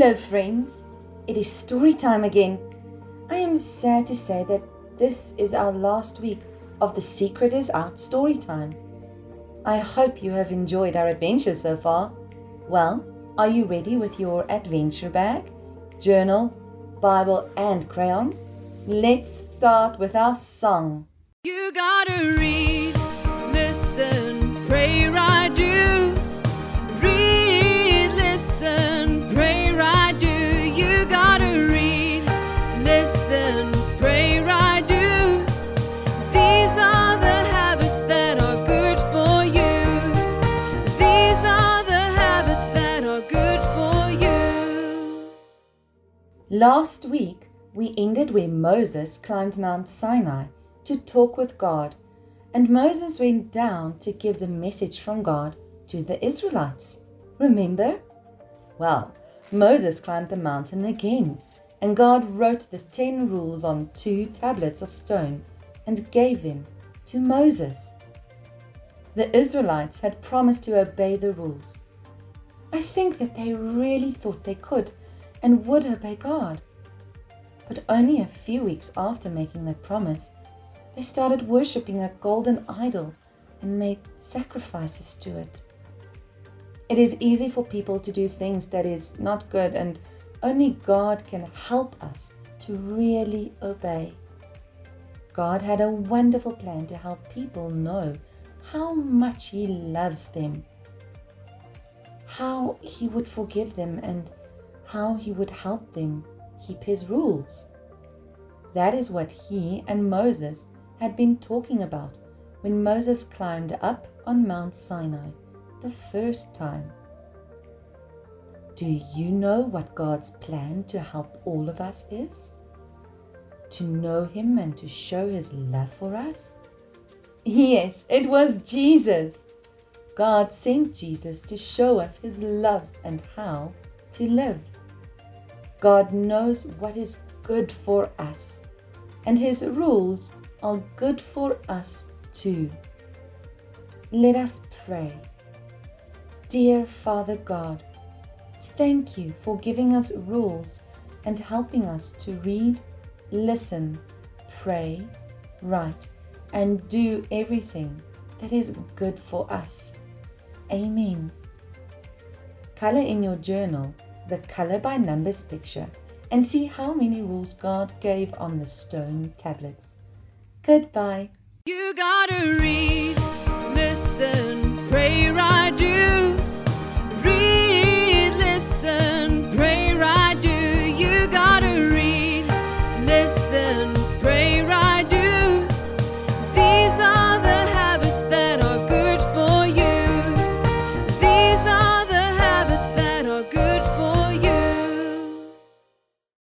Hello, friends. It is story time again. I am sad to say that this is our last week of the Secret is Out story time. I hope you have enjoyed our adventure so far. Well, are you ready with your adventure bag, journal, Bible, and crayons? Let's start with our song. You gotta read, listen, pray, write, Last week, we ended where Moses climbed Mount Sinai to talk with God, and Moses went down to give the message from God to the Israelites. Remember? Well, Moses climbed the mountain again, and God wrote the ten rules on two tablets of stone and gave them to Moses. The Israelites had promised to obey the rules. I think that they really thought they could and would obey God. But only a few weeks after making that promise, they started worshipping a golden idol and made sacrifices to it. It is easy for people to do things that is not good, and only God can help us to really obey. God had a wonderful plan to help people know how much He loves them, how He would forgive them, and how He would help them keep His rules. That is what He and Moses had been talking about when Moses climbed up on Mount Sinai the first time. Do you know what God's plan to help all of us is? To know Him and to show His love for us? Yes, it was Jesus. God sent Jesus to show us His love and how to live. God knows what is good for us, and His rules are good for us too. Let us pray. Dear Father God, thank you for giving us rules and helping us to read, listen, pray, write, and do everything that is good for us. Amen. Color in your journal the color by numbers picture and see how many rules God gave on the stone tablets. Goodbye. You gotta read, listen,